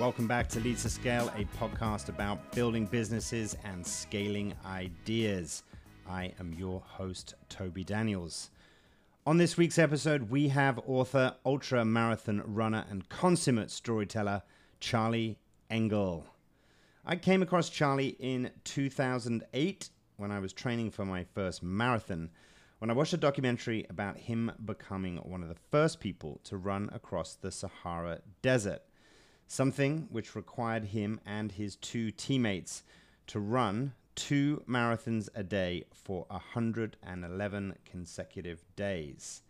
Welcome back to Leads to Scale, a podcast about building businesses and scaling ideas. I am your host, Toby Daniels. On this week's episode, we have author, ultra marathon runner, and consummate storyteller, Charlie Engle. I came across Charlie in 2008 when I was training for my first marathon, when I watched a documentary about him becoming one of the first people to run across the Sahara Desert something which required him and his two teammates to run two marathons a day for 111 consecutive days.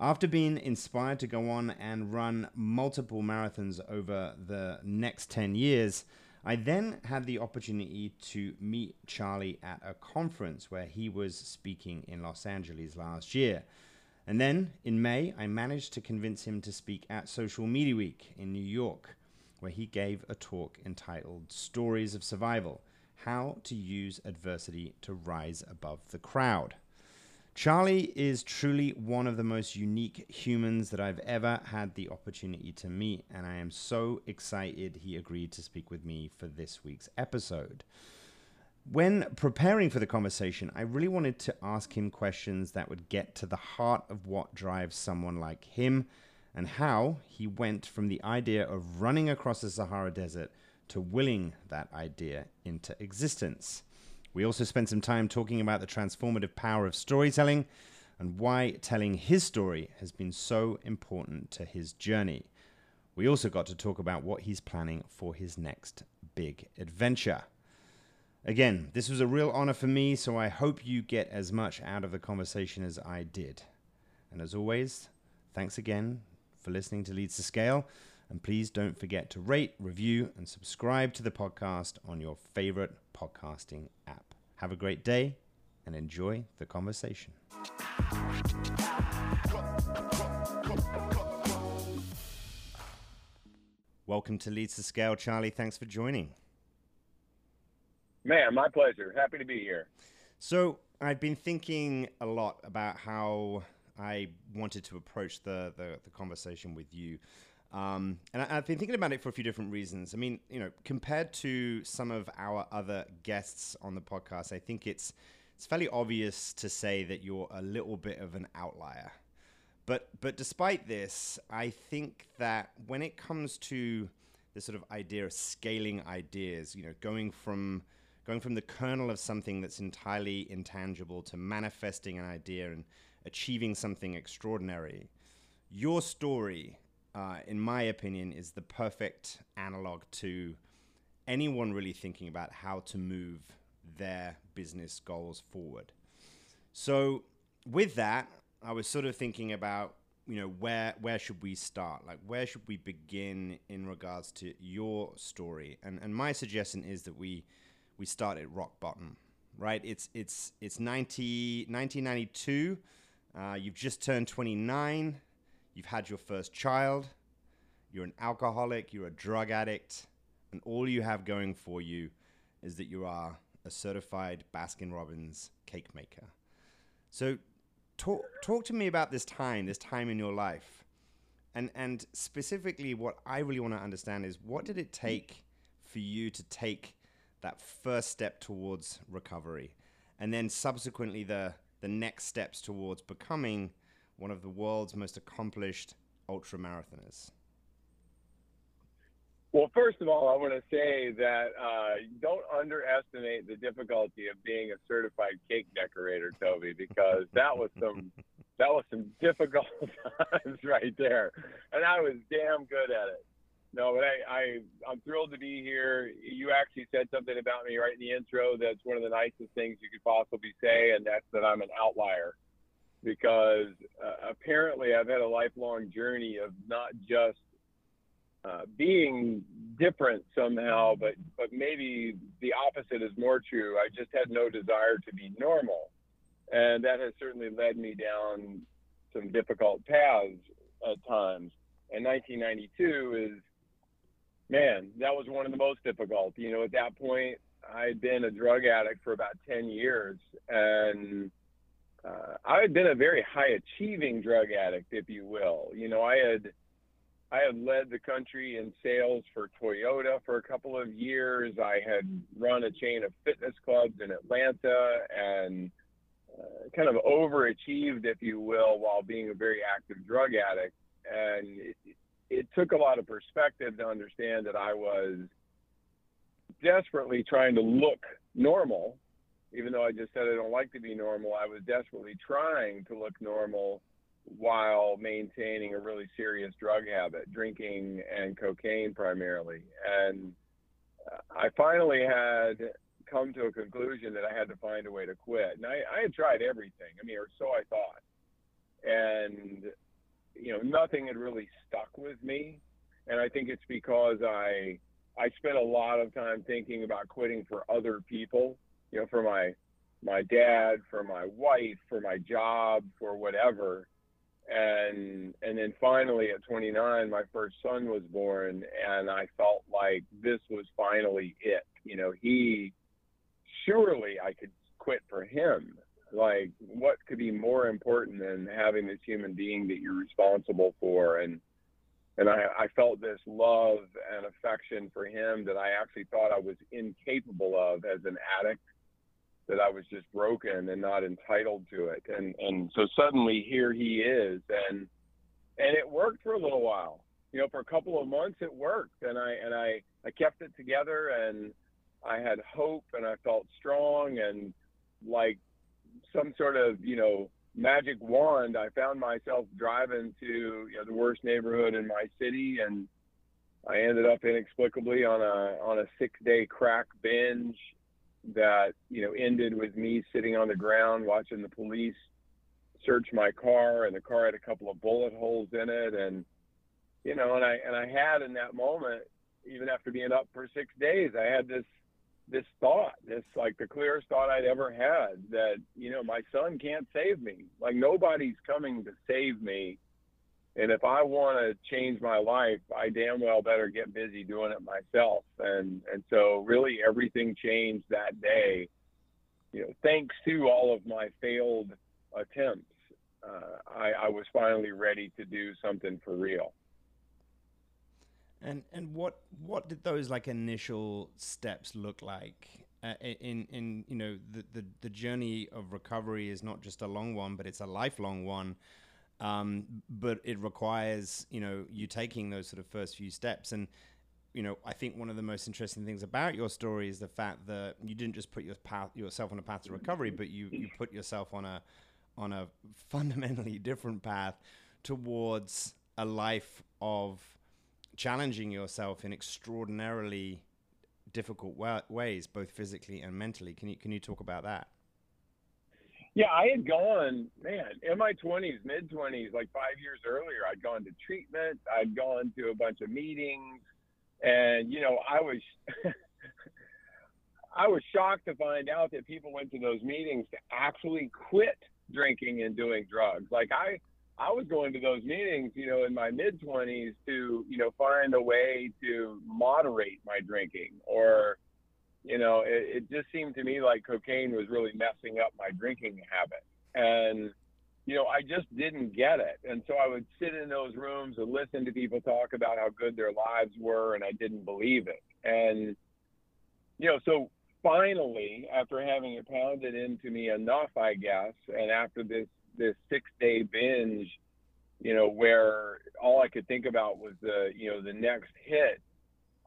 After being inspired to go on and run multiple marathons over the next 10 years, I then had the opportunity to meet Charlie at a conference where he was speaking in Los Angeles last year. And then in May, I managed to convince him to speak at Social Media Week in New York, where he gave a talk entitled Stories of Survival How to Use Adversity to Rise Above the Crowd. Charlie is truly one of the most unique humans that I've ever had the opportunity to meet, and I am so excited he agreed to speak with me for this week's episode. When preparing for the conversation, I really wanted to ask him questions that would get to the heart of what drives someone like him and how he went from the idea of running across the Sahara Desert to willing that idea into existence. We also spent some time talking about the transformative power of storytelling and why telling his story has been so important to his journey. We also got to talk about what he's planning for his next big adventure. Again, this was a real honor for me, so I hope you get as much out of the conversation as I did. And as always, thanks again for listening to Leads to Scale. And please don't forget to rate, review, and subscribe to the podcast on your favorite podcasting app. Have a great day and enjoy the conversation. Welcome to Leads to Scale, Charlie. Thanks for joining. Man, my pleasure. Happy to be here. So, I've been thinking a lot about how I wanted to approach the, the, the conversation with you. Um, and I, have been thinking about it for a few different reasons. I mean, you know, compared to some of our other guests on the podcast, I think it's it's fairly obvious to say that you're a little bit of an outlier. But but despite this, I think that when it comes to the sort of idea of scaling ideas, you know, going from going from the kernel of something that's entirely intangible to manifesting an idea and achieving something extraordinary. Your story, uh, in my opinion, is the perfect analog to anyone really thinking about how to move their business goals forward. So, with that, I was sort of thinking about you know where where should we start like where should we begin in regards to your story and and my suggestion is that we we start at rock bottom right it's it's it's 90 1992 uh, you've just turned 29. You've had your first child. You're an alcoholic. You're a drug addict. And all you have going for you is that you are a certified Baskin Robbins cake maker. So, talk, talk to me about this time, this time in your life. And, and specifically, what I really want to understand is what did it take for you to take that first step towards recovery? And then subsequently, the, the next steps towards becoming one of the world's most accomplished ultra marathoners? Well, first of all, I want to say that uh, don't underestimate the difficulty of being a certified cake decorator, Toby, because that was some that was some difficult times right there, and I was damn good at it. No, but I, I I'm thrilled to be here. You actually said something about me right in the intro. That's one of the nicest things you could possibly say, and that's that I'm an outlier, because uh, apparently I've had a lifelong journey of not just uh, being different somehow, but but maybe the opposite is more true. I just had no desire to be normal, and that has certainly led me down some difficult paths at times. And 1992 is man, that was one of the most difficult. You know, at that point, I'd been a drug addict for about 10 years, and uh, I had been a very high achieving drug addict, if you will. You know, I had I had led the country in sales for Toyota for a couple of years. I had run a chain of fitness clubs in Atlanta and uh, kind of overachieved, if you will, while being a very active drug addict. And it, it took a lot of perspective to understand that I was desperately trying to look normal, even though I just said I don't like to be normal. I was desperately trying to look normal while maintaining a really serious drug habit, drinking and cocaine primarily. And I finally had come to a conclusion that I had to find a way to quit. And I, I had tried everything. I mean, or so I thought. And, you know, nothing had really stuck with me. And I think it's because I, I spent a lot of time thinking about quitting for other people, you know, for my, my dad, for my wife, for my job, for whatever. And and then finally at 29 my first son was born and i felt like this was finally it. You know he surely i could quit for him like what could be more important than having this human being that you're responsible for and and I, I felt this love and affection for him that I actually thought I was incapable of as an addict that I was just broken and not entitled to it. And and so suddenly here he is and and it worked for a little while. You know, for a couple of months it worked and I and I I kept it together and I had hope and I felt strong and like some sort of, you know, magic wand, I found myself driving to, you know, the worst neighborhood in my city and I ended up inexplicably on a on a six day crack binge that you know ended with me sitting on the ground watching the police search my car and the car had a couple of bullet holes in it and you know and i and i had in that moment even after being up for six days i had this this thought this like the clearest thought i'd ever had that you know my son can't save me like nobody's coming to save me and if I want to change my life, I damn well better get busy doing it myself. And and so really everything changed that day. You know, thanks to all of my failed attempts, uh, I, I was finally ready to do something for real. And and what what did those like initial steps look like? Uh, in in you know the, the the journey of recovery is not just a long one, but it's a lifelong one. Um, but it requires, you know, you taking those sort of first few steps. And, you know, I think one of the most interesting things about your story is the fact that you didn't just put your path, yourself on a path to recovery, but you, you put yourself on a, on a fundamentally different path towards a life of challenging yourself in extraordinarily difficult wa- ways, both physically and mentally. Can you, can you talk about that? Yeah, I had gone, man, in my 20s, mid 20s, like five years earlier, I'd gone to treatment, I'd gone to a bunch of meetings, and, you know, I was. I was shocked to find out that people went to those meetings to actually quit drinking and doing drugs. Like I, I was going to those meetings, you know, in my mid twenties to, you know, find a way to moderate my drinking or, you know, it, it just seemed to me like cocaine was really messing up my drinking habit. And, you know, I just didn't get it. And so I would sit in those rooms and listen to people talk about how good their lives were, and I didn't believe it. And, you know, so finally, after having it pounded into me enough, I guess, and after this, this six day binge, you know, where all I could think about was the, you know, the next hit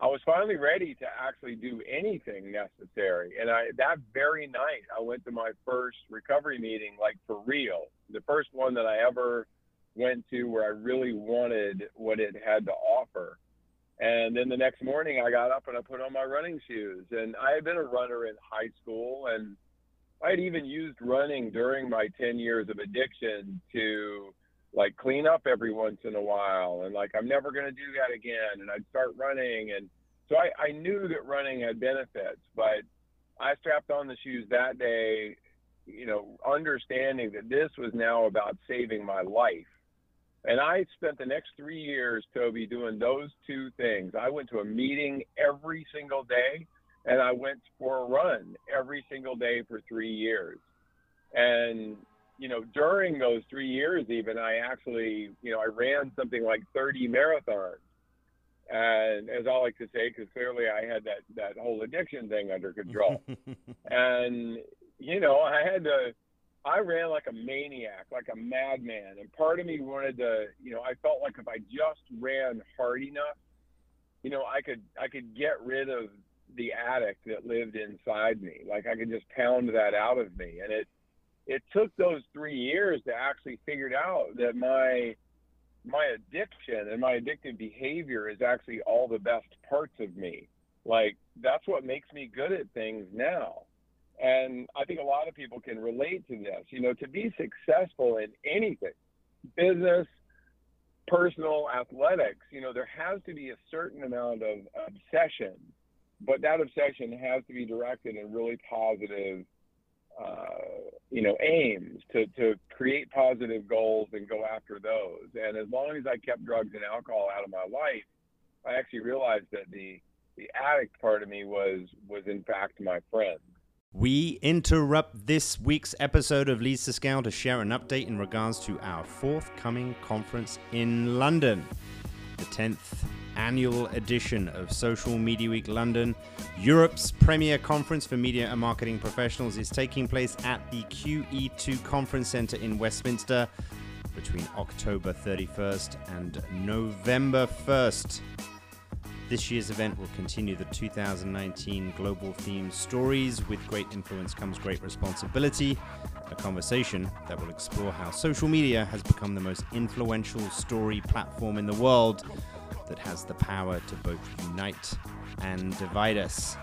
I was finally ready to actually do anything necessary. And I that very night I went to my first recovery meeting like for real. The first one that I ever went to where I really wanted what it had to offer. And then the next morning I got up and I put on my running shoes. And I had been a runner in high school and I had even used running during my 10 years of addiction to like clean up every once in a while and like I'm never going to do that again and I'd start running and so I, I knew that running had benefits but I strapped on the shoes that day you know understanding that this was now about saving my life. And I spent the next 3 years Toby doing those two things. I went to a meeting every single day and I went for a run every single day for 3 years and you know, during those three years, even I actually, you know, I ran something like 30 marathons. And as I like to say, because clearly I had that that whole addiction thing under control, and you know, I had to. I ran like a maniac, like a madman, and part of me wanted to, you know, I felt like if I just ran hard enough, you know, I could I could get rid of the addict that lived inside me. Like I could just pound that out of me, and it it took those three years to actually figure out that my my addiction and my addictive behavior is actually all the best parts of me. Like that's what makes me good at things now. And I think a lot of people can relate to this. You know, to be successful in anything, business, personal, athletics, you know, there has to be a certain amount of obsession, but that obsession has to be directed in really positive uh, you know, aims to, to create positive goals and go after those. And as long as I kept drugs and alcohol out of my life, I actually realized that the the addict part of me was was in fact my friend. We interrupt this week's episode of Leads to Scale to share an update in regards to our forthcoming conference in London, the 10th annual edition of Social Media Week London. Europe's premier conference for media and marketing professionals is taking place at the QE2 Conference Centre in Westminster between October 31st and November 1st. This year's event will continue the 2019 global theme Stories with Great Influence Comes Great Responsibility, a conversation that will explore how social media has become the most influential story platform in the world that has the power to both unite and divide us.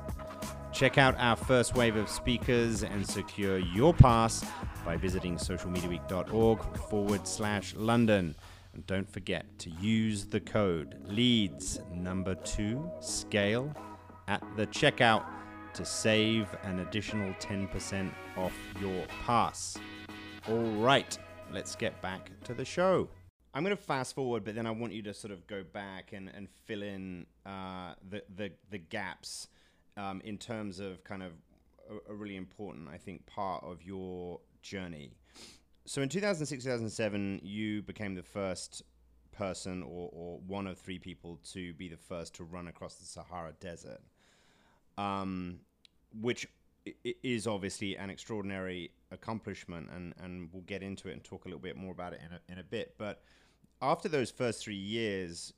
Check out our first wave of speakers and secure your pass by visiting socialmediaweek.org forward slash London. And don't forget to use the code LEADS number two scale at the checkout to save an additional 10% off your pass. All right, let's get back to the show. I'm going to fast forward, but then I want you to sort of go back and, and fill in uh, the, the, the gaps um, in terms of kind of a, a, really important, I think, part of your journey. So in 2006, 2007, you became the first person or, or one of three people to be the first to run across the Sahara Desert, um, which is obviously an extraordinary accomplishment, and, and we'll get into it and talk a little bit more about it in a, in a bit. But after those first three years,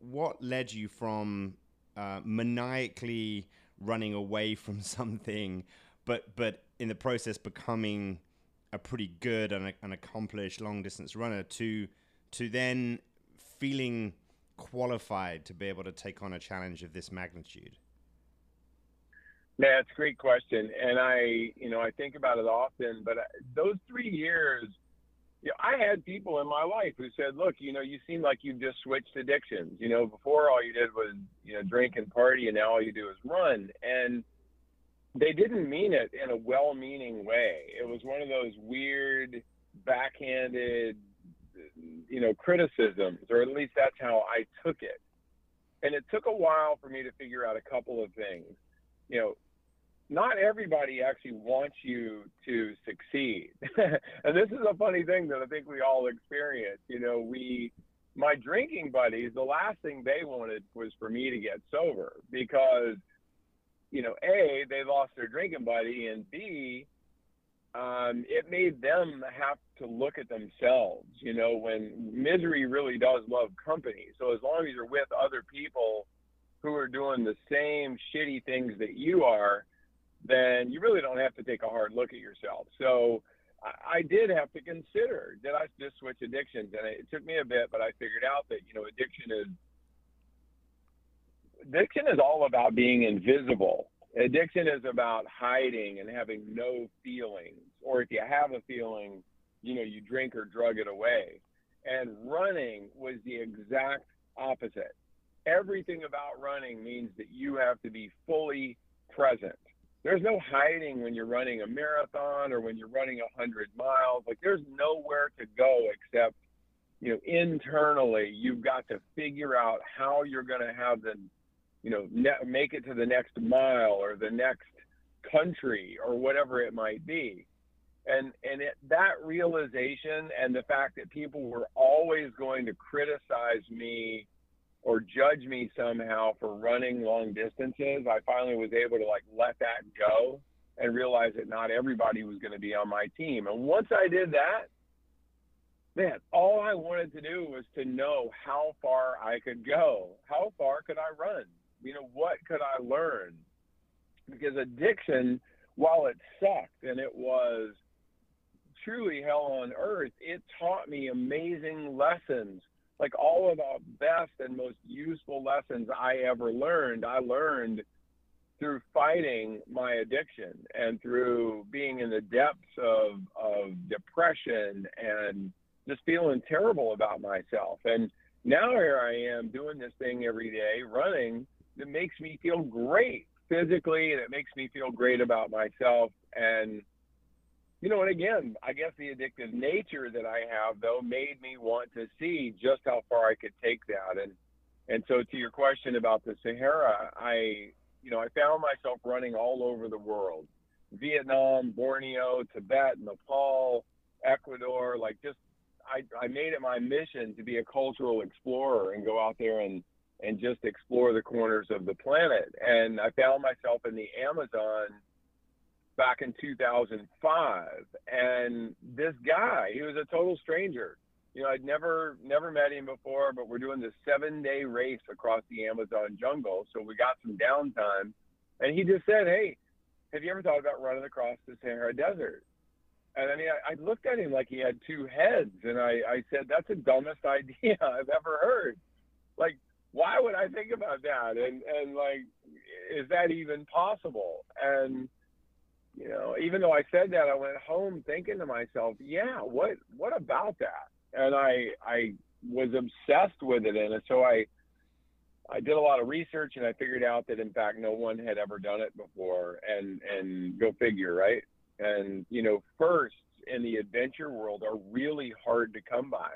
what led you from uh, maniacally running away from something, but but in the process becoming a pretty good and an accomplished long distance runner to to then feeling qualified to be able to take on a challenge of this magnitude? Yeah, it's a great question, and I, you know, I think about it often. But uh, those three years you know, I had people in my life who said, "Look, you know, you seem like you've just switched addictions. You know, before all you did was you know drink and party, and now all you do is run." And they didn't mean it in a well-meaning way. It was one of those weird, backhanded, you know, criticisms, or at least that's how I took it. And it took a while for me to figure out a couple of things. You know, not everybody actually wants you to succeed. and this is a funny thing that I think we all experience. You know, we, my drinking buddies, the last thing they wanted was for me to get sober because, you know, A, they lost their drinking buddy, and B, um, it made them have to look at themselves, you know, when misery really does love company. So as long as you're with other people who are doing the same shitty things that you are, then you really don't have to take a hard look at yourself. So I, did have to consider did I just switch addictions, and it took me a bit, but I figured out that you know addiction is addiction is all about being invisible. Addiction is about hiding and having no feelings, or if you have a feeling, you know, you drink or drug it away. And running was the exact opposite. Everything about running means that you have to be fully present there's no hiding when you're running a marathon or when you're running a hundred miles. Like there's nowhere to go except, you know, internally you've got to figure out how you're going to have the, you know, ne- make it to the next mile or the next country or whatever it might be. And and it, that realization and the fact that people were always going to criticize me or judge me somehow for running long distances, I finally was able to like let that go and realize that not everybody was going to be on my team. And once I did that, man, all I wanted to do was to know how far I could go. How far could I run? You know, what could I learn? Because addiction, while it sucked and it was truly hell on earth, it taught me amazing lessons. Like all of the best and most useful lessons I ever learned, I learned through fighting my addiction and through being in the depths of, of depression and just feeling terrible about myself. And now here I am doing this thing every day, running, that makes me feel great physically and it makes me feel great about myself. And, you know, and again, I guess the addictive nature that I have, though, made me want to see just how far I could take that. And, and so to your question about the Sahara, I, you know, I found myself running all over the world Vietnam, Borneo, Tibet, Nepal, Ecuador, like just I, I made it my mission to be a cultural explorer and go out there and and just explore the corners of the planet. And I found myself in the Amazon back in 2005. And this guy, he was a total stranger. You know, I'd never never met him before, but we're doing this seven day race across the Amazon jungle. So we got some downtime. And he just said, Hey, have you ever thought about running across the Sahara Desert? And I mean, I, I looked at him like he had two heads, and I, I said, "That's the dumbest idea I've ever heard. Like, why would I think about that? And and like, is that even possible?" And you know, even though I said that, I went home thinking to myself, "Yeah, what what about that?" And I I was obsessed with it, and so I I did a lot of research, and I figured out that in fact no one had ever done it before. And and go figure, right? and you know firsts in the adventure world are really hard to come by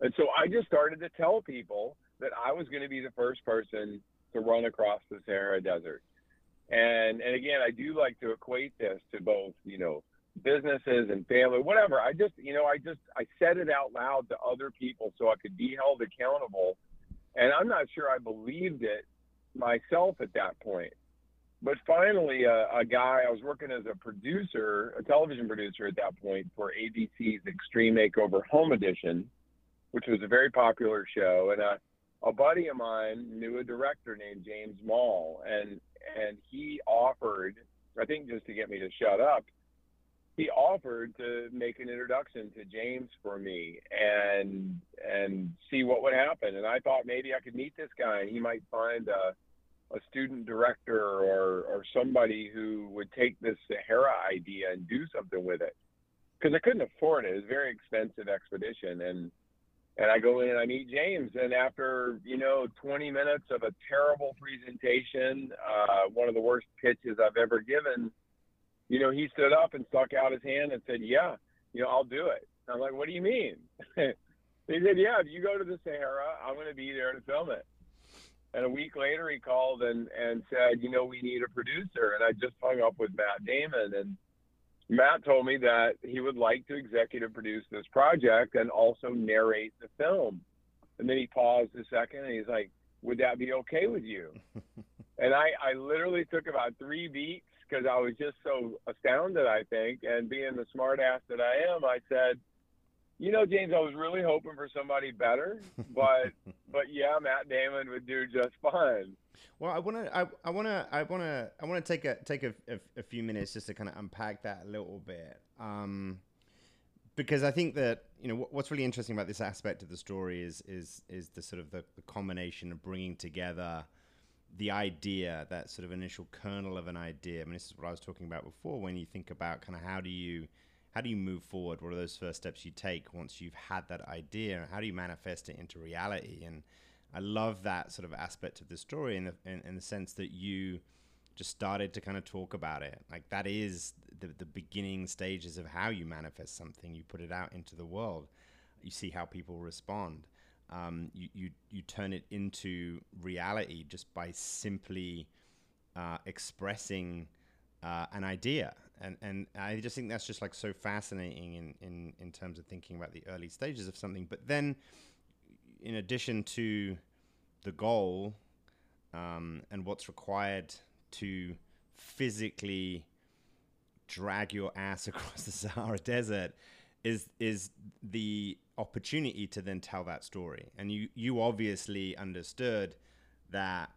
and so i just started to tell people that i was going to be the first person to run across the sahara desert and and again i do like to equate this to both you know businesses and family whatever. I just you know i just i said it out loud to other people so i could be held accountable. And i'm not sure i believed it myself at that point. But finally, uh, a guy, I was working as a producer, a television producer at that point for ABC's Extreme Makeover Home Edition, which was a very popular show. And a, a buddy of mine knew a director named James Moll, and and he offered, I think, just to get me to shut up, he offered to make an introduction to James for me and and see what would happen. And I thought maybe I could meet this guy and he might find a a student director or or somebody who would take this Sahara idea and do something with it because I couldn't afford it. It was a very expensive expedition and and I go in and I meet James and after you know 20 minutes of a terrible presentation, uh, one of the worst pitches I've ever given, you know he stood up and stuck out his hand and said, "Yeah, you know I'll do it." I'm like, "What do you mean?" he said, "Yeah, if you go to the Sahara, I'm going to be there to film it." And a week later, he called and, and said, you know, we need a producer. And I just hung up with Matt Damon. And Matt told me that he would like to executive produce this project and also narrate the film. And then he paused a second and he's like, would that be okay with you? and I, I literally took about three beats because I was just so astounded, I think. And being the smartass that I am, I said, you know, James, I was really hoping for somebody better, but but yeah, Matt Damon would do just fine. Well, I want to, I, I want to, I want to, I want to take a take a, a, a, few minutes just to kind of unpack that a little bit, um, because I think that you know what's really interesting about this aspect of the story is is is the sort of the, the combination of bringing together the idea, that sort of initial kernel of an idea. I mean, this is what I was talking about before. When you think about kind of how do you how do you move forward? What are those first steps you take once you've had that idea? How do you manifest it into reality? And I love that sort of aspect of the story in the, in, in the sense that you just started to kind of talk about it. Like that is the, the beginning stages of how you manifest something. You put it out into the world. You see how people respond. Um, you, you, you turn it into reality just by simply uh, expressing uh, an idea and and I just think that's just like so fascinating in in in terms of thinking about the early stages of something. But then, in addition to the goal um, and what's required to physically drag your ass across the Sahara Desert is is the opportunity to then tell that story. And you you obviously understood that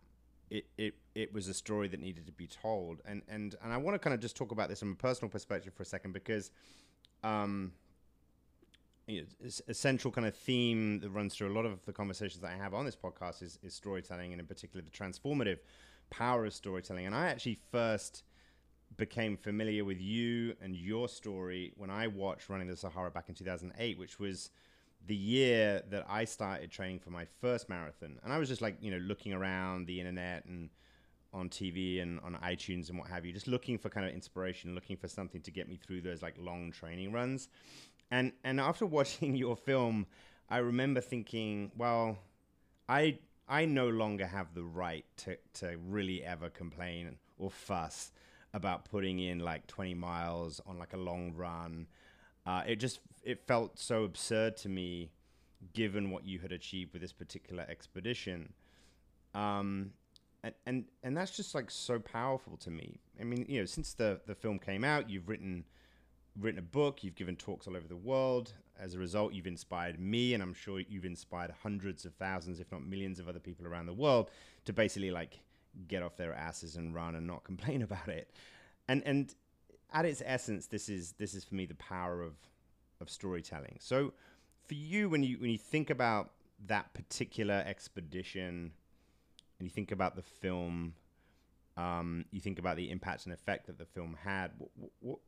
it, it it was a story that needed to be told. And and and I want to kind of just talk about this from a personal perspective for a second because um you know, a central kind of theme that runs through a lot of the conversations that I have on this podcast is, is storytelling and in particular the transformative power of storytelling. And I actually first became familiar with you and your story when I watched Running the Sahara back in 2008, which was the year that I started training for my first marathon. And I was just like, you know, looking around the internet and on TV and on iTunes and what have you, just looking for kind of inspiration, looking for something to get me through those like long training runs. And and after watching your film, I remember thinking, well, I I no longer have the right to, to really ever complain or fuss about putting in like 20 miles on like a long run. Uh, it just it felt so absurd to me, given what you had achieved with this particular expedition. Um, and, and and that's just like so powerful to me. I mean, you know, since the the film came out, you've written written a book, you've given talks all over the world. As a result, you've inspired me, and I'm sure you've inspired hundreds of thousands, if not millions, of other people around the world to basically like get off their asses and run and not complain about it. And and at its essence, this is this is for me the power of of storytelling. So for you, when you when you think about that particular expedition, and you think about the film, um, you think about the impact and effect that the film had.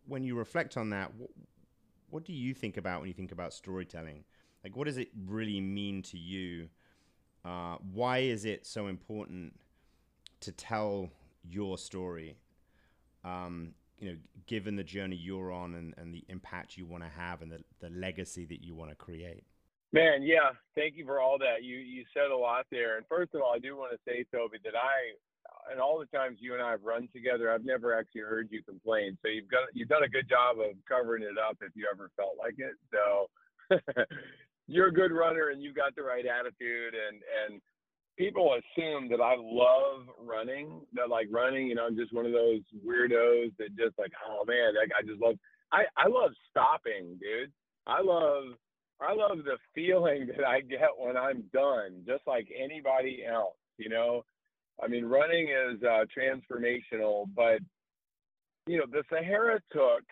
When you reflect on that, w- what do you think about when you think about storytelling? Like, what does it really mean to you? Uh, why is it so important to tell your story? Um, you know, given the journey you're on and, and the impact you want to have and the, the legacy that you want to create? Man, yeah, thank you for all that. You you said a lot there. And first of all, I do want to say, Toby, that I and all the times you and I have run together, I've never actually heard you complain. So you've got you've done a good job of covering it up if you ever felt like it. So you're a good runner and you've got the right attitude and and people assume that I love running. That like running, you know, I'm just one of those weirdos that just like, oh man, like I just love. I I love stopping, dude. I love I love the feeling that I get when I'm done, just like anybody else. You know, I mean, running is uh, transformational, but you know, the Sahara took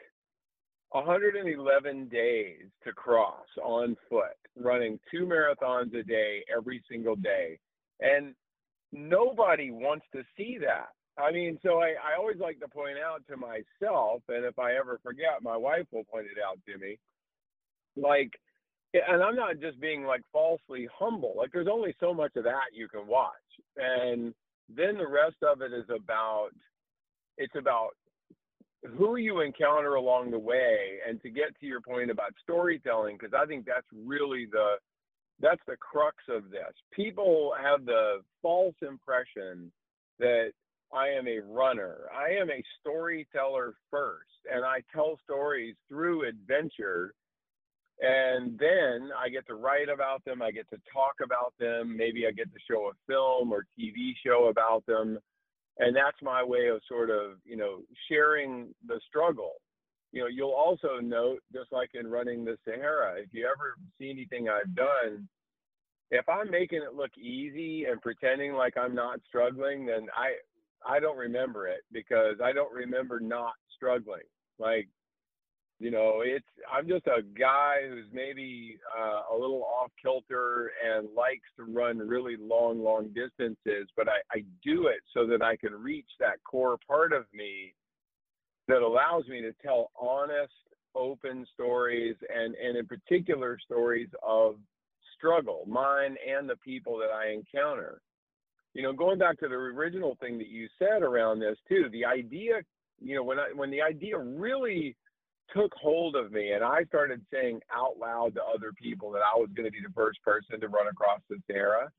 111 days to cross on foot, running two marathons a day every single day. And nobody wants to see that. I mean, so I, I always like to point out to myself, and if I ever forget, my wife will point it out to me. Like, and I'm not just being like falsely humble. Like, there's only so much of that you can watch, and then the rest of it is about it's about who you encounter along the way, and to get to your point about storytelling, because I think that's really the that's the crux of this. People have the false impression that I am a runner. I am a storyteller first, and I tell stories through adventure. And then I get to write about them. I get to talk about them. Maybe I get to show a film or TV show about them. And that's my way of sort of, you know, sharing the struggle you know, you'll also note, just like in running the Sahara, if you ever see anything I've done, if I'm making it look easy and pretending like I'm not struggling, then I I don't remember it because I don't remember not struggling. Like, you know, it's I'm just a guy who's maybe uh, a little off kilter and likes to run really long, long distances, but I, I do it so that I can reach that core part of me that allows me to tell honest, open stories and, and in particular stories of struggle, mine and the people that I encounter. You know, going back to the original thing that you said around this too, the idea, you know, when I when the idea really took hold of me and I started saying out loud to other people that I was going to be the first person to run across the Sahara,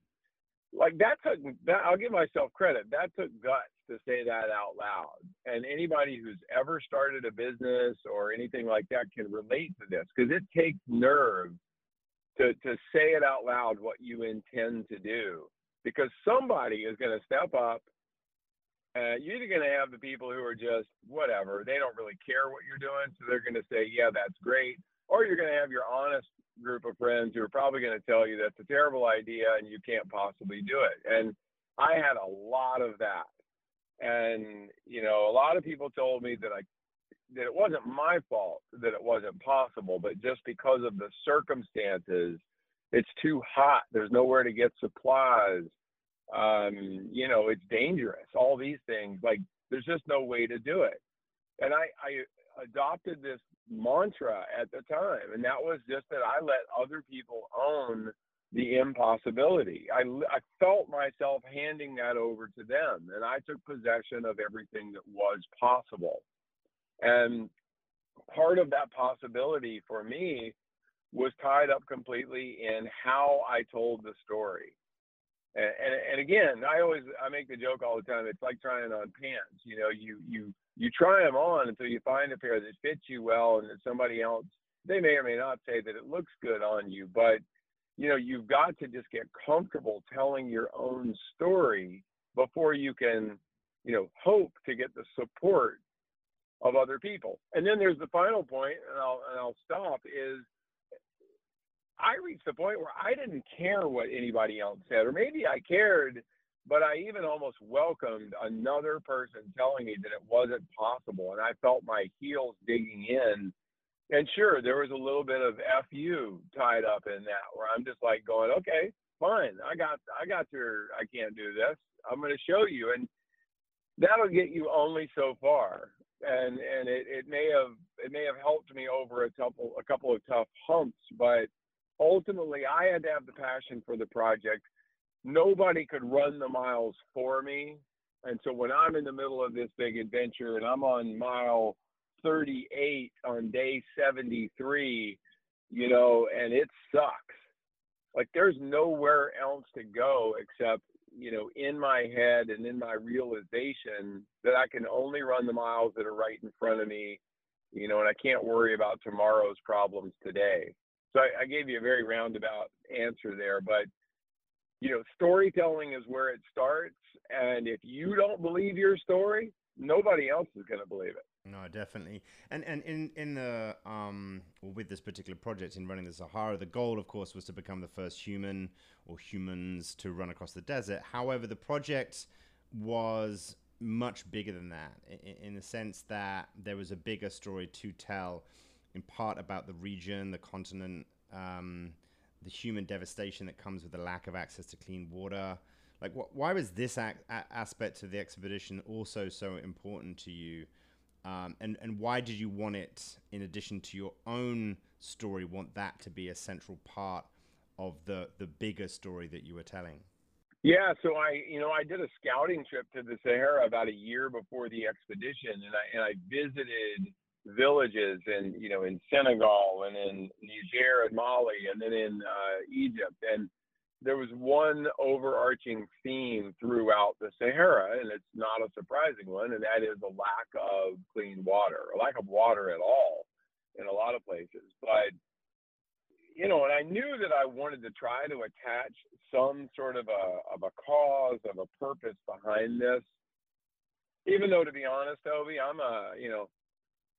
like that took that I'll give myself credit. That took guts to say that out loud. And anybody who's ever started a business or anything like that can relate to this because it takes nerve to to say it out loud what you intend to do. Because somebody is going to step up uh, you're either going to have the people who are just whatever they don't really care what you're doing so they're going to say yeah that's great or you're going to have your honest group of friends who are probably going to tell you that's a terrible idea and you can't possibly do it. And i had a lot of that and you know a lot of people told me that i that it wasn't my fault that it wasn't possible but just because of the circumstances it's too hot. There's nowhere to get supplies. Um, you know it's dangerous all these things. Like there's just no way to do it. And i i adopted this mantra at the time, and that was just that I let other people own the impossibility. I, I felt myself handing that over to them, and I took possession of everything that was possible. And part of that possibility for me was tied up completely in how I told the story. And, and, and again, I always I make the joke all the time. It's like trying on pants. You know, you you you try them on until you find a pair that fits you well and that somebody else they may or may not say that it looks good on you but you know you've got to just get comfortable telling your own story before you can you know hope to get the support of other people and then there's the final point and I'll and I'll stop is I reached the point where I didn't care what anybody else said or maybe I cared but I even almost welcomed another person telling me that it wasn't possible. And I felt my heels digging in. And sure, there was a little bit of FU tied up in that where I'm just like going, okay, fine. I got, I got your, I can't do this. I'm going to show you. And that'll get you only so far. And, and it, it may have, it may have helped me over a couple, a couple of tough humps, but ultimately I had to have the passion for the project nobody could run the miles for me. And so when I'm in the middle of this big adventure and I'm on mile 38 on day 73, you know, and it sucks. Like there's nowhere else to go except, you know, in my head and in my realization that I can only run the miles that are right in front of me, you know, and I can't worry about tomorrow's problems today. So I, I gave you a very roundabout answer there, but you know, storytelling is where it starts. And if you don't believe your story, nobody else is going to believe it. No, definitely. And and in in the um or with this particular project in running the Sahara, the goal, of course, was to become the first human or humans to run across the desert. However, the project was much bigger than that in, the sense that there was a bigger story to tell, in part about the region, the continent. Um, the human devastation that comes with the lack of access to clean water. Like, wh- why was this aspect of the expedition also so important to you? Um, and and why did you want it, in addition to your own story, want that to be a central part of the the bigger story that you were telling? Yeah, so I, you know, I did a scouting trip to the Sahara about a year before the expedition, and I and I visited villages in you know in Senegal and in Niger and Mali and then in uh, Egypt and there was one overarching theme throughout the Sahara and it's not a surprising one and that is a lack of clean water a lack of water at all in a lot of places. But you know and I knew that I wanted to try to attach some sort of a of a cause of a purpose behind this. Even though to be honest Toby I'm a you know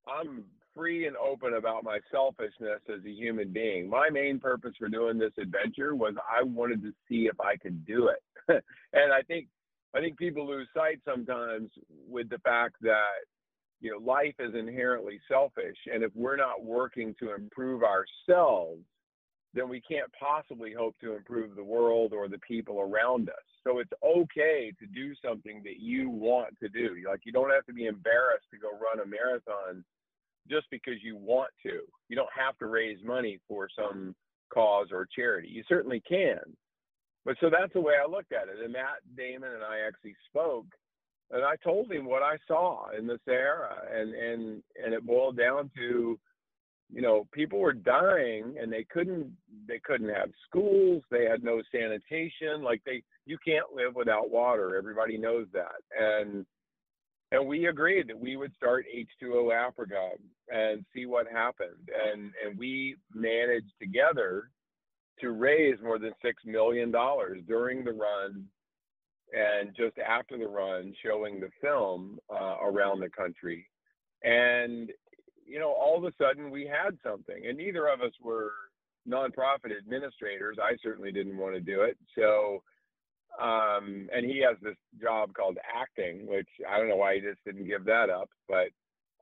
I'm free and open about my selfishness as a human being. My main purpose for doing this adventure was I wanted to see if I could do it. and I think I think people lose sight sometimes with the fact that you know life is inherently selfish and if we're not working to improve ourselves then we can't possibly hope to improve the world or the people around us. So it's okay to do something that you want to do. Like you don't have to be embarrassed to go run a marathon just because you want to. You don't have to raise money for some cause or charity. You certainly can. But so that's the way I looked at it. And Matt Damon and I actually spoke and I told him what I saw in the Sahara and and and it boiled down to you know, people were dying and they couldn't they couldn't have schools, they had no sanitation, like they you can't live without water. Everybody knows that. And and we agreed that we would start H2O Africa and see what happened. And and we managed together to raise more than six million dollars during the run and just after the run, showing the film uh, around the country. And you know, all of a sudden we had something, and neither of us were nonprofit administrators. I certainly didn't want to do it. So, um, and he has this job called acting, which I don't know why he just didn't give that up. But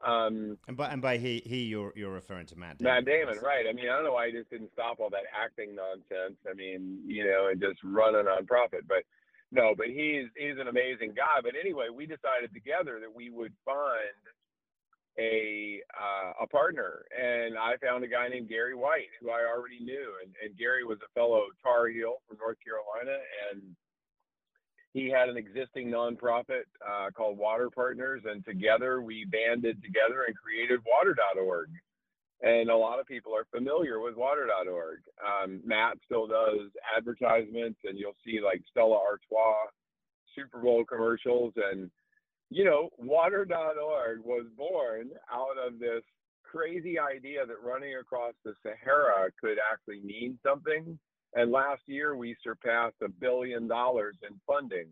um, and by and by he he you're you're referring to Matt Damon. Matt Damon, right? I mean, I don't know why he just didn't stop all that acting nonsense. I mean, you know, and just run a nonprofit. But no, but he's he's an amazing guy. But anyway, we decided together that we would fund a uh, a partner, and I found a guy named Gary White who I already knew, and, and Gary was a fellow Tar Heel from North Carolina, and he had an existing nonprofit uh, called Water Partners, and together we banded together and created Water.org. And a lot of people are familiar with Water.org. Um, Matt still does advertisements, and you'll see like Stella Artois Super Bowl commercials, and you know, water.org was born out of this crazy idea that running across the Sahara could actually mean something. And last year we surpassed a billion dollars in funding.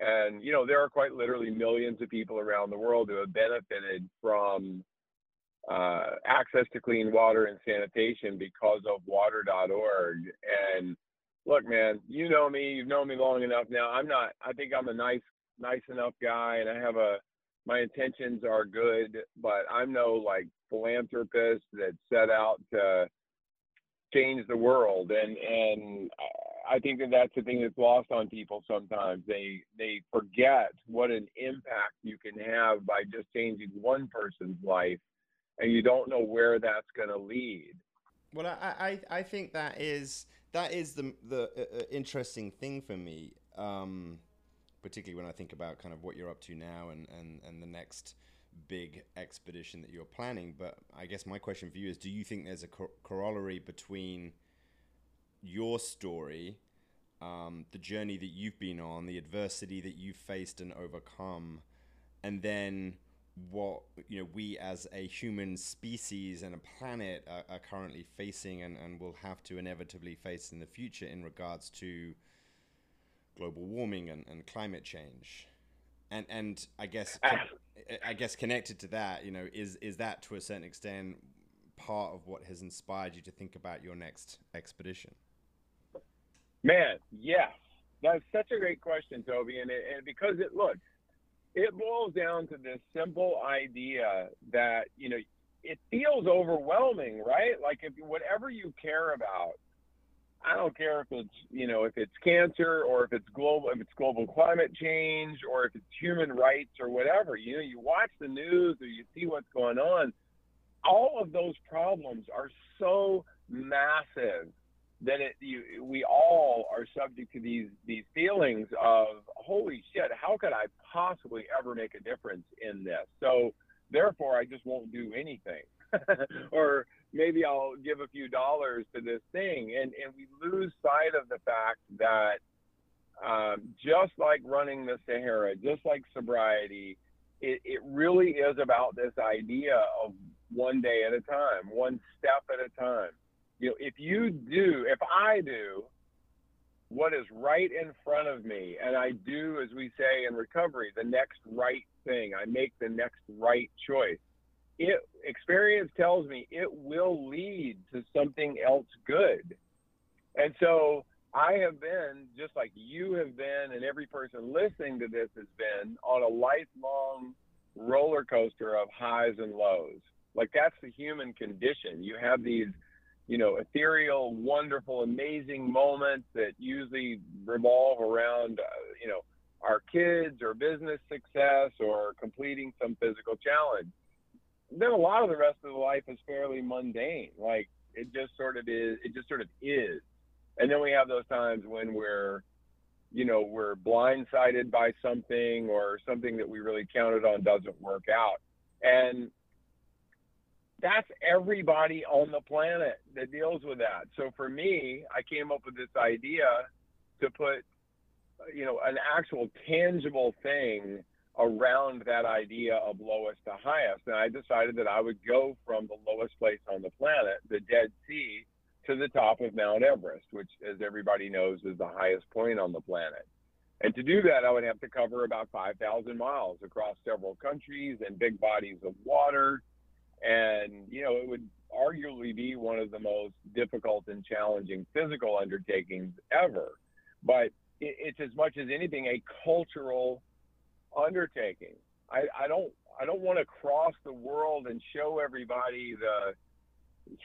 And, you know, there are quite literally millions of people around the world who have benefited from uh, access to clean water and sanitation because of water.org. And look, man, you know me, you've known me long enough now. I'm not, I think I'm a nice nice enough guy and I have a my intentions are good, but I'm no like philanthropist that set out to change the world and and I think that that's the thing that's lost on people sometimes. They they forget what an impact you can have by just changing one person's life, and you don't know where that's going to lead. Well, I, I I think that is that is the the uh, uh interesting thing for me. Um, particularly when I think about kind of what you're up to now and, and, and the next big expedition that you're planning. But I guess my question for you is do you think there's a corollary between your story, um, the journey that you've been on, the adversity that you've faced and overcome, and then what you know we as a human species and a planet are, are currently facing and, and will have to inevitably face in the future in regards to global warming and, and climate change. And and I guess ah. I guess connected to that, you know, is is that to a certain extent part of what has inspired you to think about your next expedition? Man, yes, that's such a great question, Toby, and it, and because it looks, it boils down to this simple idea that you know it feels overwhelming, right? Like if whatever you care about, I don't care if it's you know if it's cancer or if it's global if it's global climate change or if it's human rights or whatever. You know, you watch the news or you see what's going on. All of those problems are so massive that it you, we all are subject to these these feelings of holy shit, how could I possibly ever make a difference in this? So therefore, I just won't do anything. or maybe I'll give a few dollars to this thing. And, and we lose sight of the fact that um, just like running the Sahara, just like sobriety, it, it really is about this idea of one day at a time, one step at a time. You know, if you do, if I do what is right in front of me, and I do, as we say in recovery, the next right thing, I make the next right choice it experience tells me it will lead to something else good. And so I have been, just like you have been, and every person listening to this has been, on a lifelong roller coaster of highs and lows. Like that's the human condition. You have these, you know, ethereal, wonderful, amazing moments that usually revolve around, uh, you know, our kids or business success or completing some physical challenge then a lot of the rest of the life is fairly mundane. Like it just sort of is. It just sort of is. And then we have those times when we're, you know, we're blindsided by something or something that we really counted on doesn't work out. And that's everybody on the planet that deals with that. So for me, I came up with this idea to put, you know, an actual tangible thing around that idea of lowest to highest. And I decided that I would go from the lowest place on the planet, the Dead Sea, to the top of Mount Everest, which, as everybody knows, is the highest point on the planet. And to do that, I would have to cover about 5,000 miles across several countries and big bodies of water. And, you know, it would arguably be one of the most difficult and challenging physical undertakings ever. But it's as much as anything a cultural undertaking. I, I don't I don't want to cross the world and show everybody the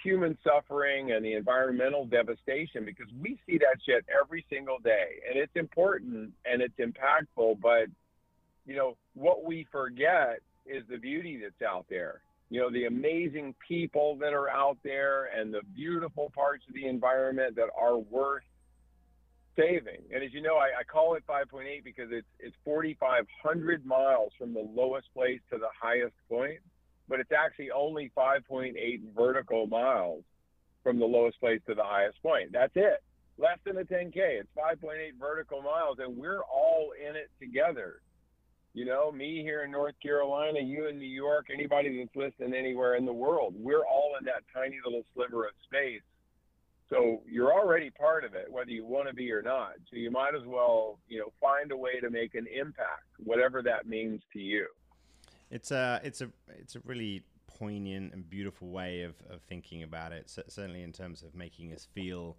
human suffering and the environmental devastation because we see that shit every single day and it's important and it's impactful but you know what we forget is the beauty that's out there you know the amazing people that are out there and the beautiful parts of the environment that are worth saving and as you know i, I call it 5.8 because it's it's 4500 miles from the lowest place to the highest point but it's actually only 5.8 vertical miles from the lowest place to the highest point. That's it. Less than a 10K. It's 5.8 vertical miles, and we're all in it together. You know, me here in North Carolina, you in New York, anybody that's listening anywhere in the world, we're all in that tiny little sliver of space. So you're already part of it, whether you want to be or not. So you might as well, you know, find a way to make an impact, whatever that means to you. It's a it's a it's a really poignant and beautiful way of, of thinking about it. Certainly in terms of making us feel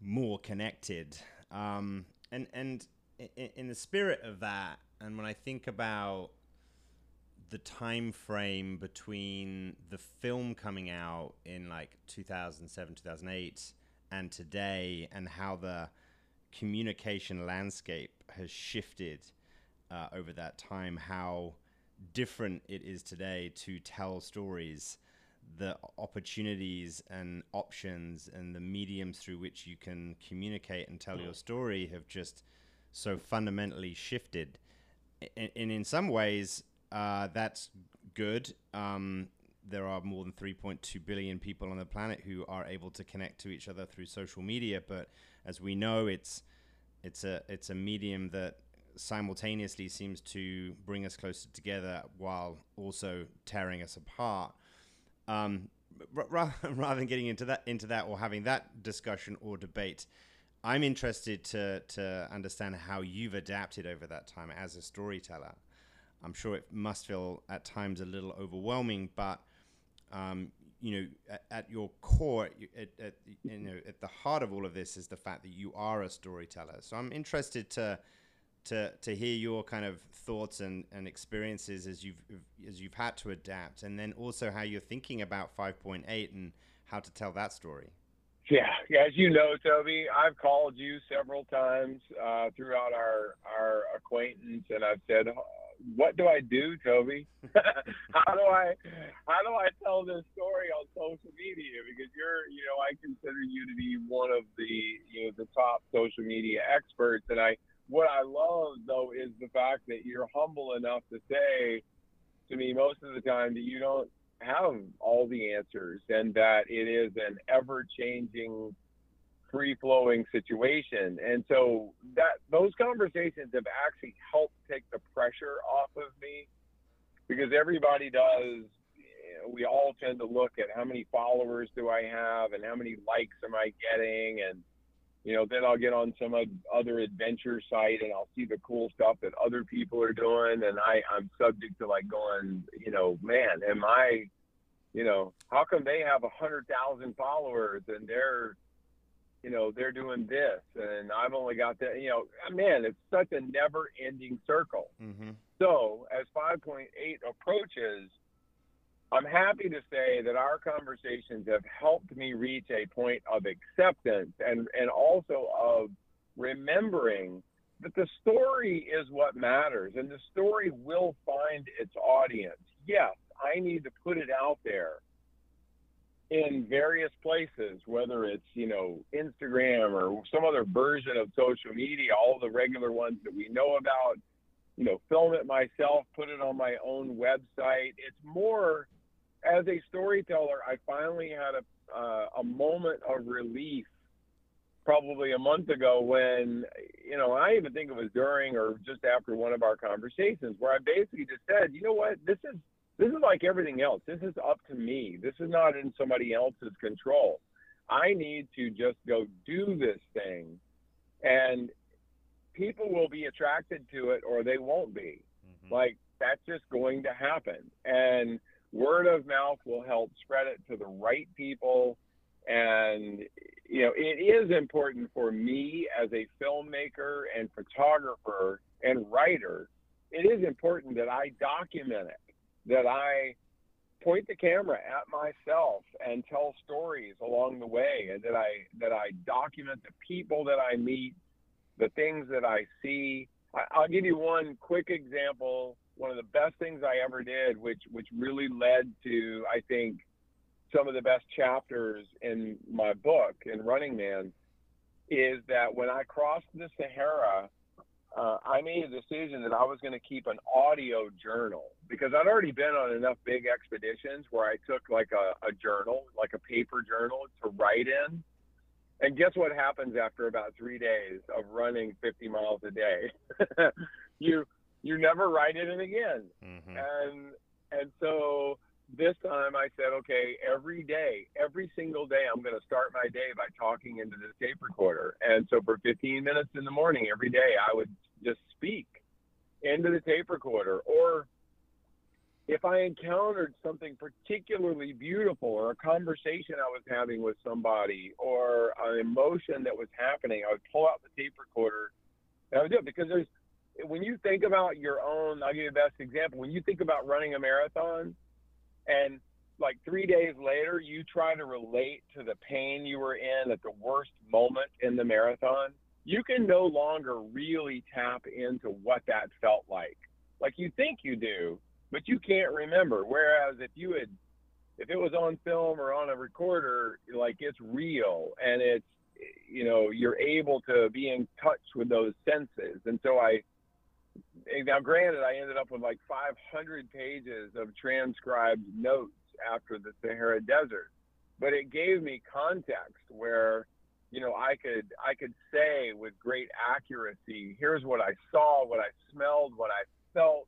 more connected. Um, and and in the spirit of that, and when I think about the time frame between the film coming out in like 2007 2008 and today and how the communication landscape has shifted uh, over that time how different it is today to tell stories, the opportunities and options and the mediums through which you can communicate and tell your story have just so fundamentally shifted. And, and in some ways, uh, that's good. Um, there are more than 3.2 billion people on the planet who are able to connect to each other through social media. But as we know, it's it's a it's a medium that simultaneously seems to bring us closer together while also tearing us apart. Um, rather, rather than getting into that into that or having that discussion or debate, I'm interested to to understand how you've adapted over that time as a storyteller. I'm sure it must feel at times a little overwhelming, but um, you know, at, at your core, at, at, you know, at the heart of all of this is the fact that you are a storyteller. So I'm interested to to to hear your kind of thoughts and, and experiences as you've as you've had to adapt, and then also how you're thinking about 5.8 and how to tell that story. Yeah, yeah. As you know, Toby, I've called you several times uh, throughout our our acquaintance, and I've said, "What do I do, Toby? how do I how do I tell this story on social media? Because you're, you know, I consider you to be one of the you know the top social media experts, and I what I love though is the fact that you're humble enough to say to me most of the time that you don't have all the answers and that it is an ever changing free flowing situation. And so that those conversations have actually helped take the pressure off of me because everybody does we all tend to look at how many followers do I have and how many likes am I getting and you know, then I'll get on some other adventure site and I'll see the cool stuff that other people are doing, and I I'm subject to like going, you know, man, am I, you know, how come they have a hundred thousand followers and they're, you know, they're doing this and I've only got that, you know, man, it's such a never-ending circle. Mm-hmm. So as 5.8 approaches I'm happy to say that our conversations have helped me reach a point of acceptance and, and also of remembering that the story is what matters and the story will find its audience. Yes, I need to put it out there in various places, whether it's, you know, Instagram or some other version of social media, all the regular ones that we know about, you know, film it myself, put it on my own website. It's more as a storyteller, I finally had a uh, a moment of relief probably a month ago when you know I even think it was during or just after one of our conversations where I basically just said, you know what, this is this is like everything else. This is up to me. This is not in somebody else's control. I need to just go do this thing, and people will be attracted to it or they won't be. Mm-hmm. Like that's just going to happen, and word of mouth will help spread it to the right people and you know it is important for me as a filmmaker and photographer and writer it is important that i document it that i point the camera at myself and tell stories along the way and that i that i document the people that i meet the things that i see. I, i'll give you one quick example one of the best things i ever did which which really led to i think some of the best chapters in my book in Running Man is that when I crossed the Sahara, uh, I made a decision that I was going to keep an audio journal because I'd already been on enough big expeditions where I took like a, a journal, like a paper journal to write in. And guess what happens after about three days of running 50 miles a day? you you never write in it in again. Mm-hmm. And and so this time I said, okay, every day, every single day, I'm going to start my day by talking into this tape recorder. And so for 15 minutes in the morning, every day, I would just speak into the tape recorder. Or if I encountered something particularly beautiful or a conversation I was having with somebody or an emotion that was happening, I would pull out the tape recorder and I would do it because there's, when you think about your own, I'll give you the best example. When you think about running a marathon, and like three days later, you try to relate to the pain you were in at the worst moment in the marathon, you can no longer really tap into what that felt like. Like you think you do, but you can't remember. Whereas if you had, if it was on film or on a recorder, like it's real and it's, you know, you're able to be in touch with those senses. And so I, now granted i ended up with like 500 pages of transcribed notes after the sahara desert but it gave me context where you know i could i could say with great accuracy here's what i saw what i smelled what i felt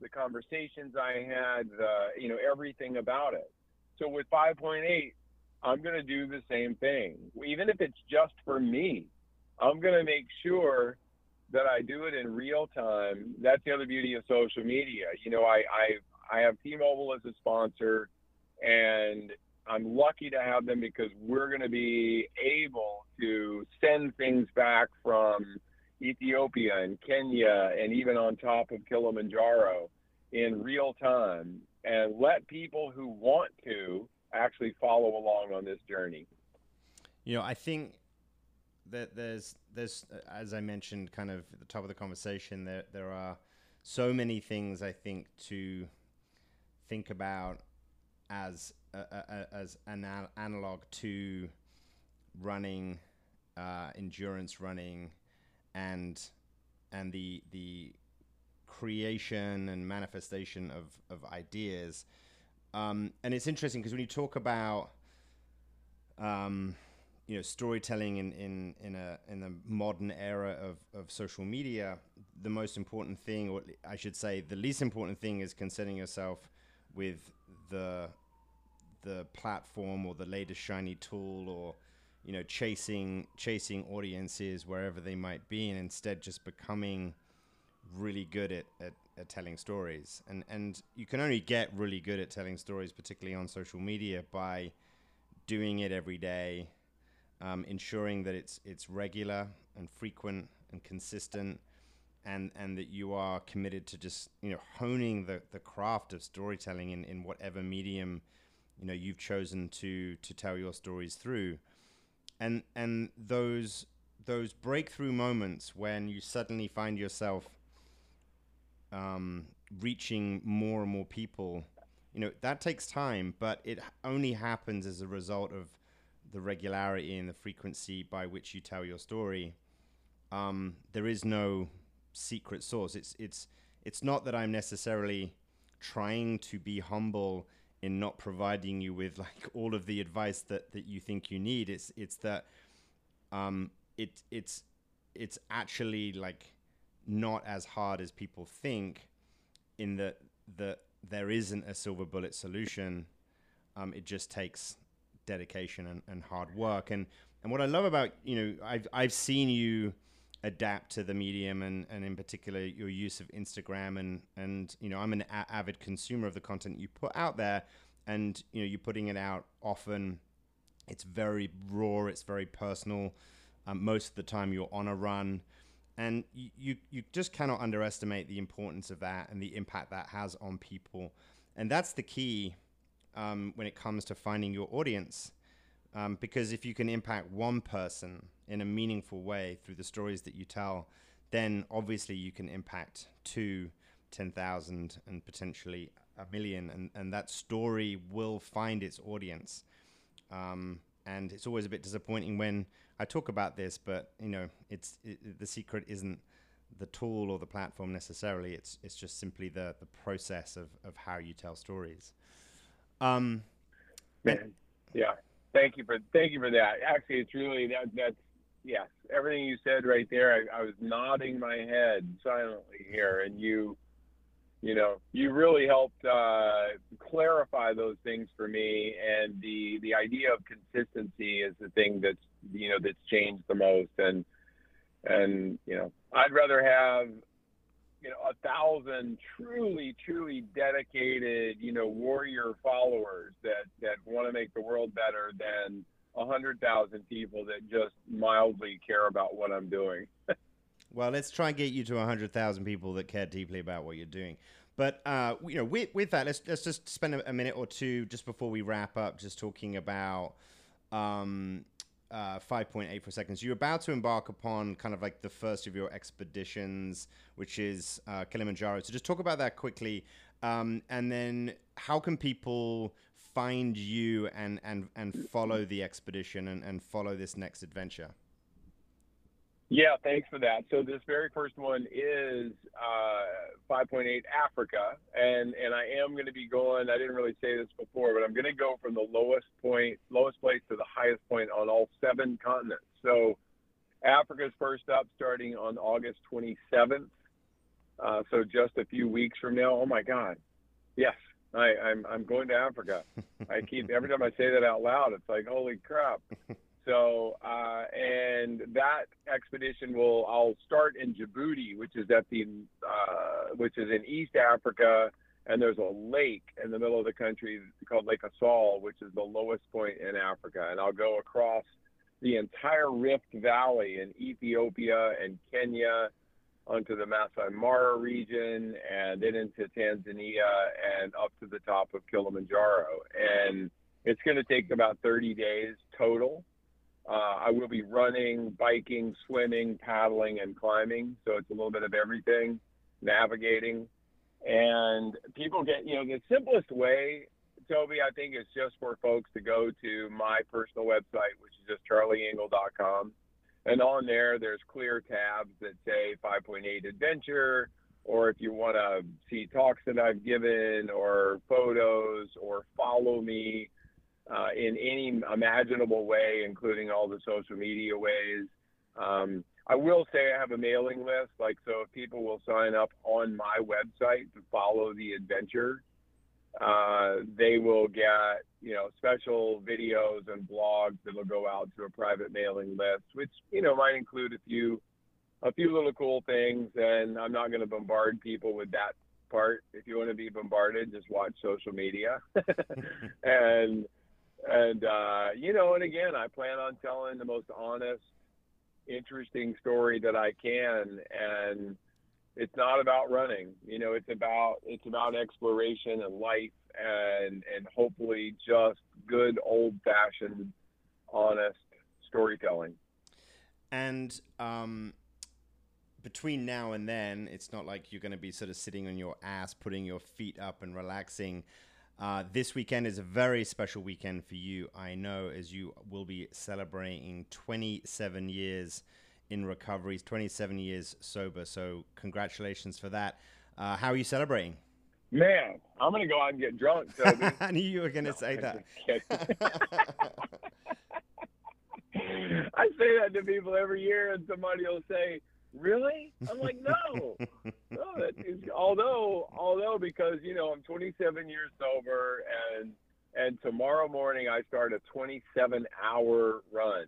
the conversations i had uh, you know everything about it. So with 5.8 i'm going to do the same thing. Even if it's just for me i'm going to make sure that I do it in real time. That's the other beauty of social media. You know, I I, I have T-Mobile as a sponsor, and I'm lucky to have them because we're going to be able to send things back from Ethiopia and Kenya and even on top of Kilimanjaro in real time and let people who want to actually follow along on this journey. You know, I think that there's there's as I mentioned, kind of at the top of the conversation, there there are so many things I think to think about as as an analog to running, uh, endurance running, and and the the creation and manifestation of of ideas. Um, and it's interesting because when you talk about um, you know storytelling in in in a in a modern era of of social media the most important thing or I should say the least important thing is concerning yourself with the the platform or the latest shiny tool or you know chasing chasing audiences wherever they might be and instead just becoming really good at, at, at telling stories. And and you can only get really good at telling stories particularly on social media by doing it every day um, ensuring that it's it's regular and frequent and consistent, and and that you are committed to just you know honing the, the craft of storytelling in, in whatever medium you know you've chosen to to tell your stories through, and and those those breakthrough moments when you suddenly find yourself um, reaching more and more people you know that takes time but it only happens as a result of the regularity and the frequency by which you tell your story, um, there is no secret source. It's it's it's not that I'm necessarily trying to be humble in not providing you with like all of the advice that that you think you need. It's it's that um, it it's it's actually like not as hard as people think in that that there isn't a silver bullet solution. Um, it just takes dedication and, and hard work. And and what I love about you know I've I've seen you adapt to the medium and, and in particular your use of Instagram and and you know I'm an a- avid consumer of the content you put out there. And you know you're putting it out often. It's very raw it's very personal. Um, most of the time you're on a run. And you, you you just cannot underestimate the importance of that and the impact that has on people. And that's the key um, when it comes to finding your audience um, because if you can impact one person in a meaningful way through the stories that you tell, then obviously you can impact two, 10,000, and potentially a million. And, and that story will find its audience. Um, and it's always a bit disappointing when I talk about this, but you know, it's it, the secret isn't the tool or the platform necessarily. It's it's just simply the the process of, of how you tell stories. Um, Man, yeah. Thank you for thank you for that. Actually, it's really that that's yes. Everything you said right there, I, I was nodding my head silently here, and you, you know, you really helped uh, clarify those things for me. And the the idea of consistency is the thing that's you know that's changed the most. And and you know, I'd rather have you know a thousand truly truly dedicated you know warrior followers that that want to make the world better than a hundred thousand people that just mildly care about what i'm doing. Well let's try and get you to a hundred thousand people that care deeply about what you're doing. But uh, you know with, with that let's let's just spend a, a minute or two just before we wrap up just talking about um, uh, 5.8 for seconds. You're about to embark upon kind of like the first of your expeditions, which is uh, Kilimanjaro. So just talk about that quickly. Um, and then how can people find you and, and, and follow the expedition and, and follow this next adventure? Yeah, thanks for that. So this very first one is uh, 5.8 Africa, and and I am going to be going. I didn't really say this before, but I'm going to go from the lowest point, lowest place to the highest point on all seven continents. So Africa's first up, starting on August 27th. Uh, so just a few weeks from now. Oh my God, yes, I, I'm I'm going to Africa. I keep every time I say that out loud, it's like holy crap. So, uh, and that expedition will, I'll start in Djibouti, which is at the, uh, which is in East Africa. And there's a lake in the middle of the country called Lake Assal, which is the lowest point in Africa. And I'll go across the entire Rift Valley in Ethiopia and Kenya onto the Masai Mara region and then into Tanzania and up to the top of Kilimanjaro. And it's going to take about 30 days total. Uh, I will be running, biking, swimming, paddling, and climbing. So it's a little bit of everything, navigating. And people get, you know, the simplest way, Toby, I think is just for folks to go to my personal website, which is just charlieengle.com. And on there, there's clear tabs that say 5.8 Adventure, or if you want to see talks that I've given, or photos, or follow me uh, in any imaginable way, including all the social media ways. Um, I will say I have a mailing list, like so if people will sign up on my website to follow the adventure, uh, they will get you know special videos and blogs that'll go out to a private mailing list, which you know might include a few a few little cool things. And I'm not going to bombard people with that part. If you want to be bombarded, just watch social media and and uh, you know, and again, I plan on telling the most honest, interesting story that I can, and it's not about running. You know, it's about it's about exploration and life, and and hopefully just good old fashioned, honest storytelling. And um, between now and then, it's not like you're going to be sort of sitting on your ass, putting your feet up and relaxing. Uh, this weekend is a very special weekend for you, I know, as you will be celebrating 27 years in recovery, 27 years sober. So, congratulations for that. Uh, how are you celebrating? Man, I'm gonna go out and get drunk. I knew you were going to say that. I say that to people every year, and somebody will say, "Really?" I'm like, "No, no." That is, although, although, because you know, I'm 27 years sober, and and tomorrow morning I start a 27 hour run,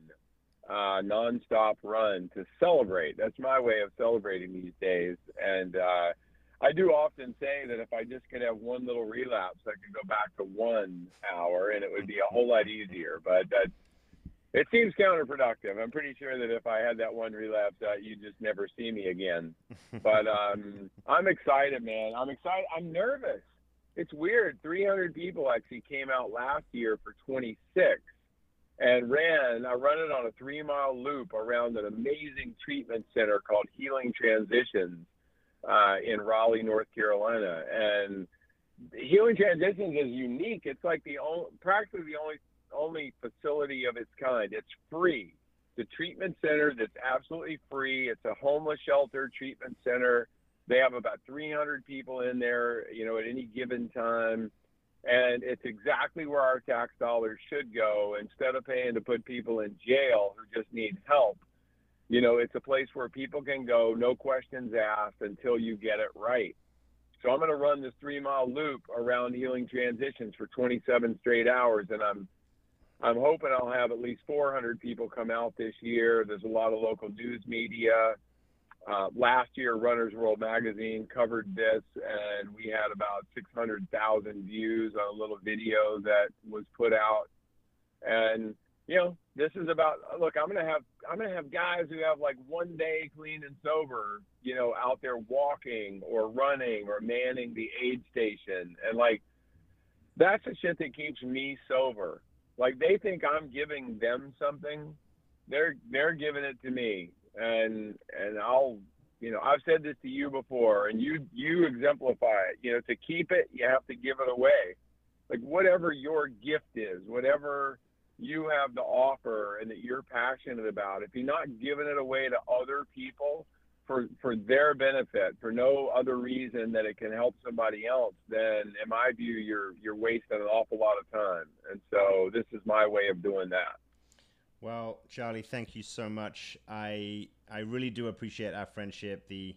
uh, nonstop run to celebrate. That's my way of celebrating these days, and. uh I do often say that if I just could have one little relapse, I could go back to one hour, and it would be a whole lot easier. But that it seems counterproductive. I'm pretty sure that if I had that one relapse, uh, you'd just never see me again. but um, I'm excited, man. I'm excited. I'm nervous. It's weird. 300 people actually came out last year for 26 and ran. I run it on a three mile loop around an amazing treatment center called Healing Transitions uh, in Raleigh, North Carolina. And Healing Transitions is unique. It's like the only, practically the only only facility of its kind. It's free. The treatment center that's absolutely free. It's a homeless shelter treatment center. They have about 300 people in there, you know, at any given time. And it's exactly where our tax dollars should go. Instead of paying to put people in jail who just need help, you know, it's a place where people can go, no questions asked, until you get it right. So I'm going to run this three mile loop around healing transitions for 27 straight hours, and I'm I'm hoping I'll have at least 400 people come out this year. There's a lot of local news media. Uh, last year, Runner's World Magazine covered this, and we had about 600,000 views on a little video that was put out. And you know, this is about look. I'm gonna have I'm gonna have guys who have like one day clean and sober, you know, out there walking or running or manning the aid station, and like that's the shit that keeps me sober like they think I'm giving them something. They're they're giving it to me, and and I'll you know I've said this to you before, and you you exemplify it. You know, to keep it, you have to give it away. Like whatever your gift is, whatever you have to offer and that you're passionate about, if you're not giving it away to other people, for for their benefit for no other reason that it can help somebody else then in my view you're you're wasting an awful lot of time. And so this is my way of doing that. Well charlie thank you so much. I i really do appreciate our friendship the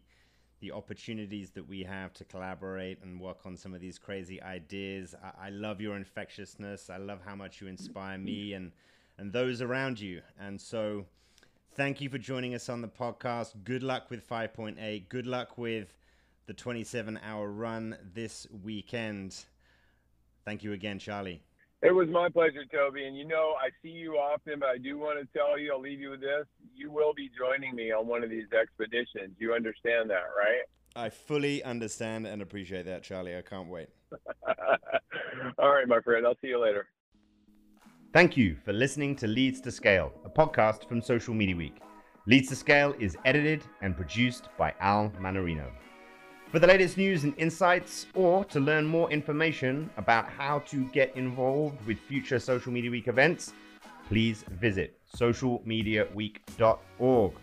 the opportunities that we have to collaborate and work on some of these crazy ideas. I, I love your infectiousness. I love how much you inspire me and and those around you. And so Thank you for joining us on the podcast. Good luck with 5.8. Good luck with the 27 hour run this weekend. Thank you again, Charlie. It was my pleasure, Toby. And you know, I see you often, but I do want to tell you, I'll leave you with this. You will be joining me on one of these expeditions. You understand that, right? I fully understand and appreciate that, Charlie. I can't wait. All right, my friend. I'll see you later. Thank you for listening to Leads to Scale, a podcast from Social Media Week. Leads to Scale is edited and produced by Al Manarino. For the latest news and insights, or to learn more information about how to get involved with future Social Media Week events, please visit socialmediaweek.org.